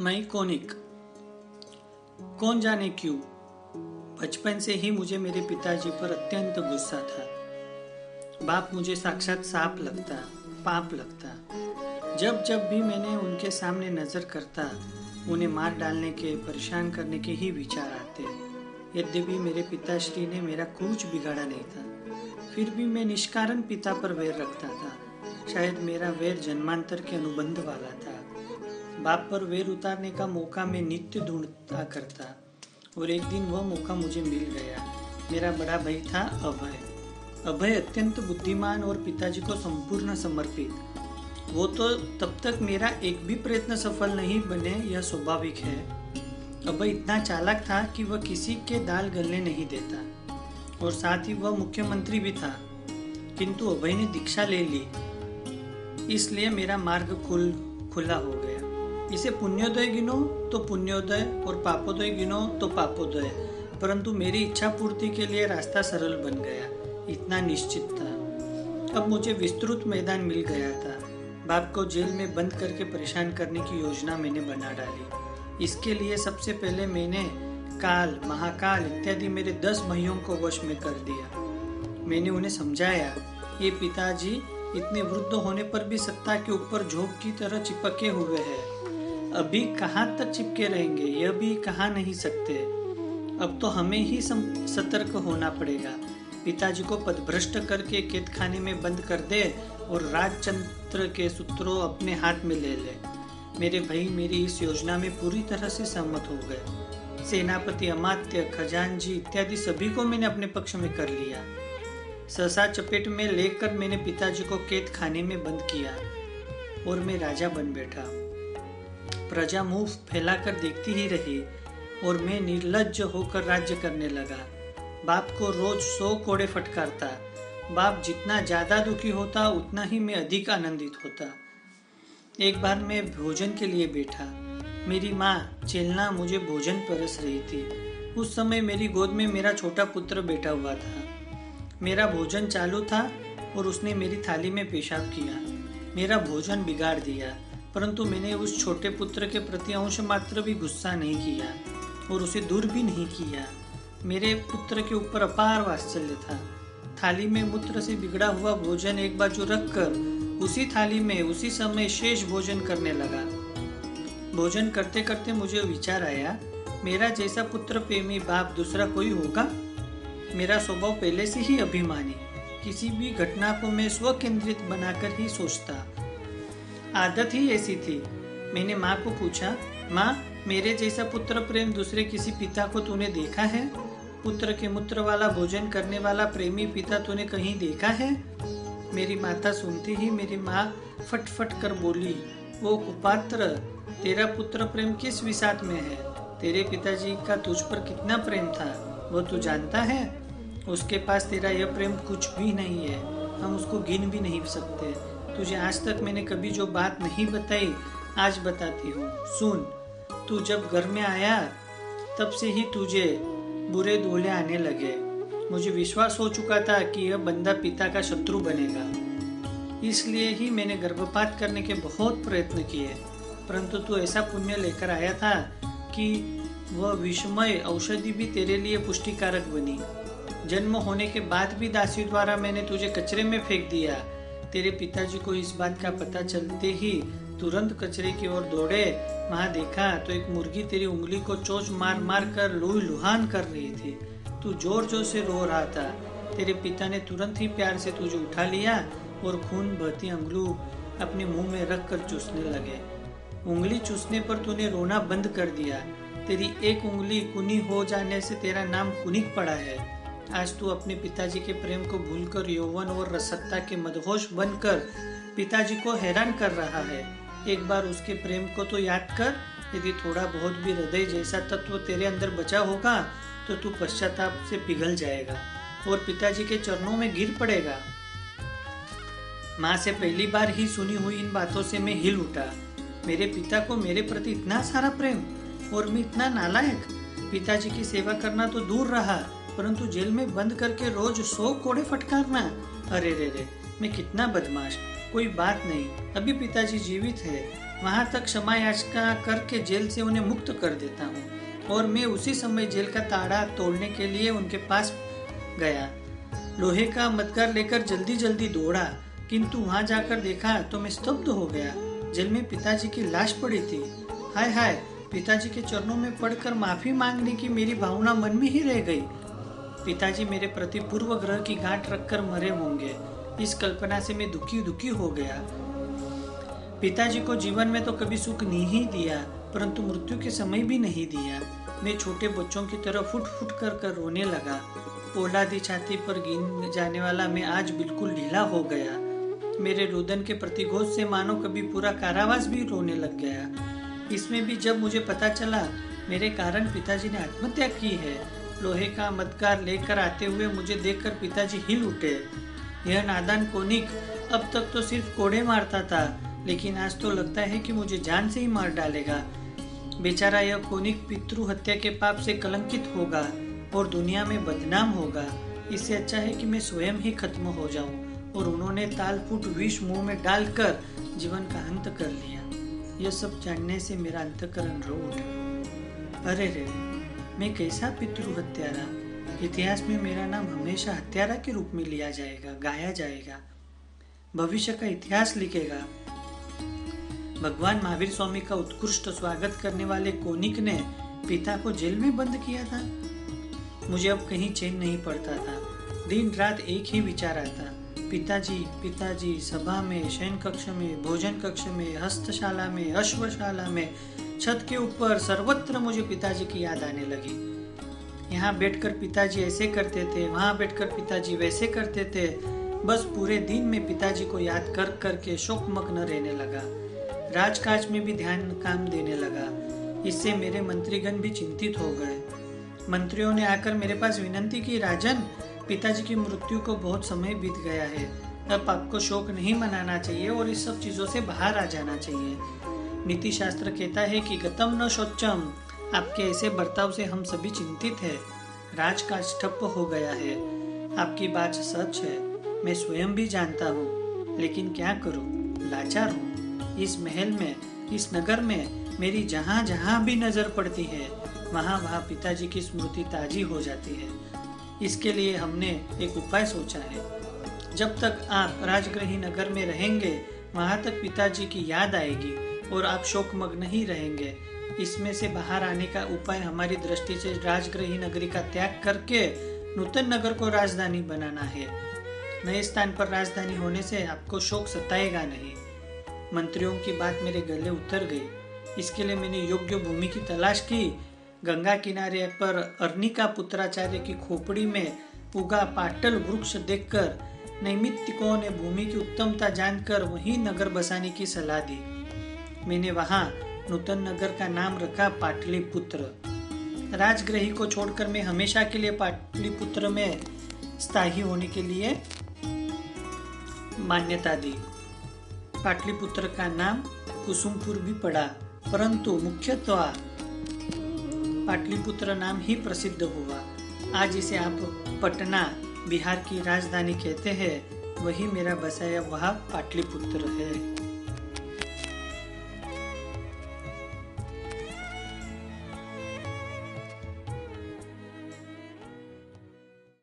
मैं कौनिक? कौन जाने क्यों? बचपन से ही मुझे मेरे पिताजी पर अत्यंत गुस्सा था। बाप मुझे साक्षात सांप लगता, पाप लगता। जब जब भी मैंने उनके सामने नज़र करता, उन्हें मार डालने के, परेशान करने के ही विचार आते। यद्यपि मेरे पिताश्री ने मेरा कुछ बिगाड़ा नहीं था, फिर भी मैं निष्कारण पिता पर वैर रखता था। शायद मेरा वैर जन्मांतर के अनुबंध वाला था। बाप पर वेर उतारने का मौका मैं नित्य ढूंढता करता, और एक दिन वह मौका मुझे मिल गया। मेरा बड़ा भाई था अभय। अभय अत्यंत बुद्धिमान और पिताजी को संपूर्ण समर्पित। वो तो तब तक मेरा एक भी प्रयत्न सफल नहीं बने, यह स्वाभाविक है। अभय इतना चालाक था कि वह किसी के दाल गलने नहीं देता, और साथ ही वह मुख्यमंत्री भी था। किंतु अभय ने दीक्षा ले ली, इसलिए मेरा मार्ग खुल, खुला हो गया। इसे पुण्योदय गिनो तो पुण्योदय, और पापोदय गिनो तो पापोदय। परंतु मेरी इच्छा पूर्ति के लिए रास्ता सरल बन गया। इतना निश्चित था। अब मुझे विस्तृत मैदान मिल गया था। बाप को जेल में बंद करके परेशान करने की योजना मैंने बना डाली। इसके लिए सबसे पहले मैंने काल, महाकाल इत्यादि मेरे दस भाइयों को वश में कर दिया। मैंने उन्हें समझाया, ये पिताजी, इतने वृद्ध होने पर भी सत्ता के ऊपर झोंक की तरह चिपके हुए हैं। अभी कहाँ तक चिपके रहेंगे, यह भी कहा नहीं सकते। अब तो हमें ही सतर्क होना पड़ेगा। पिताजी को पदभ्रष्ट करके केत खाने में बंद कर दे और राजचंद्र के सूत्रों अपने हाथ में ले ले। मेरे भाई मेरी इस योजना में पूरी तरह से सहमत हो गए। सेनापति अमात्य, खजानजी इत्यादि सभी को मैंने अपने पक्ष में कर लिया। ससा चपेट में लेकर मैंने पिताजी को केत खाने में बंद किया और मैं राजा बन बैठा। प्रजा मुँह फैलाकर देखती ही रही और मैं निर्लज होकर राज्य करने लगा। बाप को रोज सौ कोड़े फटकारता। बाप जितना ज़्यादा दुखी होता, उतना ही मैं अधिक आनंदित होता। एक बार मैं भोजन के लिए बैठा। मेरी माँ चेलना मुझे भोजन परस रही थी। उस समय मेरी गोद में मेरा छोटा पुत्र बैठा हुआ था। मेरा भोजन चालू था और उसने मेरी थाली में पेशाब किया। मेरा भोजन बिगाड़ दिया। परंतु मैंने उस छोटे पुत्र के प्रति अंश मात्र भी गुस्सा नहीं किया और उसे दूर भी नहीं किया। मेरे पुत्र के ऊपर अपार वात्सल्य था। थाली में मूत्र से बिगड़ा हुआ भोजन एक बार बाजू रखकर उसी थाली में उसी समय शेष भोजन करने लगा। भोजन करते करते मुझे विचार आया, मेरा जैसा पुत्र प्रेमी बाप दूसरा कोई होगा? मेरा स्वभाव पहले से ही अभिमानी, किसी भी घटना को मैं स्व केंद्रित बनाकर ही सोचता। आदत ही ऐसी थी। मैंने माँ को पूछा, माँ, मेरे जैसा पुत्र प्रेम दूसरे किसी पिता को तूने देखा है? पुत्र के मूत्र वाला भोजन करने वाला प्रेमी पिता तूने कहीं देखा है? मेरी माता सुनती ही मेरी माँ फट फट कर बोली वो कुपात्र, तेरा पुत्र प्रेम किस विषाद में है? तेरे पिताजी का तुझ पर कितना प्रेम था, वो तू जानता है? उसके पास तेरा यह प्रेम कुछ भी नहीं है। हम उसको गिन भी नहीं सकते। तुझे आज तक मैंने कभी जो बात नहीं बताई, आज बताती हूँ। सुन, तू जब घर में आया, तब से ही तुझे बुरे दोले आने लगे। मुझे विश्वास हो चुका था कि यह बंदा पिता का शत्रु बनेगा। इसलिए ही मैंने गर्भपात करने के बहुत प्रयत्न किए। परंतु तू ऐसा पुण्य लेकर आया था कि वह विषमय औषधि भी तेरे लिए पुष्टिकारक बनी। जन्म होने के बाद भी दासी द्वारा मैंने तुझे कचरे में फेंक दिया। तेरे पिताजी को इस बात का पता चलते ही तुरंत कचरे की ओर दौड़े। वहाँ देखा तो एक मुर्गी तेरी उंगली को चोच मार मार कर लुह लुहान कर रही थी। तू ज़ोर ज़ोर से रो रहा था। तेरे पिता ने तुरंत ही प्यार से तुझे उठा लिया और खून बहती अंगलू अपने मुँह में रख कर चूसने लगे। उंगली चूसने पर तूने रोना बंद कर दिया। तेरी एक उंगली कुनी हो जाने से तेरा नाम कुनिक पड़ा है। आज तू अपने पिताजी के प्रेम को भूलकर, यौवन और रसत्ता के मदहोश बनकर पिताजी को हैरान कर रहा है। एक बार उसके प्रेम को तो याद कर, यदि थोड़ा बहुत भी हृदय जैसा तत्व तेरे अंदर बचा होगा तो तू पश्चाताप से पिघल जाएगा और पिताजी के चरणों में गिर पड़ेगा। माँ से पहली बार ही सुनी हुई इन बातों से मैं हिल उठा। मेरे पिता को मेरे प्रति इतना सारा प्रेम और मैं इतना नालायक। पिताजी की सेवा करना तो दूर रहा। परंतु जेल में बंद करके रोज सौ कोड़े फटकारना। अरे रे रे, मैं कितना बदमाश। कोई बात नहीं, अभी पिताजी जीवित है। वहाँ तक क्षमा याचना करके जेल से उन्हें मुक्त कर देता हूँ। और मैं उसी समय जेल का ताड़ा तोड़ने के लिए उनके पास गया। लोहे का मदगार लेकर जल्दी जल्दी दौड़ा, किंतु वहाँ जाकर देखा तो मैं स्तब्ध हो गया। जेल में पिताजी की लाश पड़ी थी। हाय हाय, पिताजी के चरणों में पड़कर माफ़ी मांगने की मेरी भावना मन में ही रह गई। पिताजी मेरे प्रति पूर्व ग्रह की गांठ रखकर मरे होंगे। इस कल्पना से मैं दुखी दुखी हो गया। पिताजी को जीवन में तो कभी सुख नहीं दिया, परंतु मृत्यु के समय भी नहीं दिया। मैं छोटे बच्चों की तरह फुट फुट कर कर रोने लगा। पोलादी छाती पर गिन जाने वाला मैं आज बिल्कुल ढीला हो गया। मेरे रुदन के प्रतिघोष से मानो कभी पूरा कारावास भी रोने लग गया। इसमें भी जब मुझे पता चला, मेरे कारण पिताजी ने आत्महत्या की है। लोहे का मदकार लेकर आते हुए मुझे देखकर पिताजी हिल उठे। यह नादान कोनिक अब तक तो सिर्फ़ कोड़े मारता था, लेकिन आज तो लगता है कि मुझे जान से ही मार डालेगा। बेचारा यह कोनिक पितृ हत्या के पाप से कलंकित होगा और दुनिया में बदनाम होगा। इससे अच्छा है कि मैं स्वयं ही खत्म हो जाऊँ और उन्होंने ताल फुट विष मुँह में डालकर जीवन का अंत कर लिया। यह सब जानने से मेरा अंतकरण रो उठा अरे रे। मैं कैसा पितृ हत्यारा? इतिहास में मेरा नाम हमेशा हत्यारा के रूप में लिया जाएगा, गाया जाएगा। भविष्य का इतिहास लिखेगा। भगवान महावीर स्वामी का उत्कृष्ट स्वागत करने वाले कोनिक ने पिता को जेल में बंद किया था। मुझे अब कहीं चैन नहीं पड़ता था। दिन रात एक ही विचार आता। पिताजी पिताजी, सभा में शयन कक्ष में, भोजन कक्ष में, हस्तशाला में, अश्वशाला में छत के ऊपर सर्वत्र मुझे पिताजी की याद आने लगी। यहाँ बैठकर पिताजी ऐसे करते थे, वहाँ बैठकर पिताजी वैसे करते थे। बस पूरे दिन में पिताजी को याद कर कर के शोकमग्न रहने लगा। राजकाज में भी ध्यान काम देने लगा। इससे मेरे मंत्रीगण भी चिंतित हो गए। मंत्रियों ने आकर मेरे पास विनंती की, राजन, पिताजी की मृत्यु को बहुत समय बीत गया है। अब आपको शोक नहीं मनाना चाहिए और इस सब चीज़ों से बाहर आ जाना चाहिए। नीति शास्त्र कहता है कि गतम न शोचम आपके ऐसे बर्ताव से हम सभी चिंतित है। राजकाज ठप्प हो गया है। आपकी बात सच है। मैं स्वयं भी जानता हूँ, लेकिन क्या करूँ? लाचार हूँ। इस महल में, इस नगर में मेरी जहाँ जहाँ भी नज़र पड़ती है, वहाँ वहाँ पिताजी की स्मृति ताजी हो जाती है। इसके लिए हमने एक उपाय सोचा है। जब तक आप राजग्रही नगर में रहेंगे, वहाँ तक पिताजी की याद आएगी। और आप शोकमग्न ही रहेंगे। इसमें से बाहर आने का उपाय हमारी दृष्टि से राजग्रही नगरी का त्याग करके नूतन नगर को राजधानी बनाना है। नए स्थान पर राजधानी होने से आपको शोक सताएगा नहीं। मंत्रियों की बात मेरे गले उतर गई। इसके लिए मैंने योग्य भूमि की तलाश की। गंगा किनारे पर अर्निका पुत्राचार्य की खोपड़ी में उगा पाटल वृक्ष देखकर नैमित्तिकों ने भूमि की उत्तमता जानकर वही नगर बसाने की सलाह दी। मैंने वहाँ नूतन नगर का नाम रखा पाटलिपुत्र। राजग्रही को छोड़कर मैं हमेशा के लिए पाटलिपुत्र में स्थायी होने के लिए मान्यता दी। पाटलिपुत्र का नाम कुसुमपुर भी पड़ा, परंतु मुख्यतः पाटलिपुत्र नाम ही प्रसिद्ध हुआ। आज इसे आप पटना, बिहार की राजधानी कहते हैं, वही मेरा बसाया वह पाटलिपुत्र है।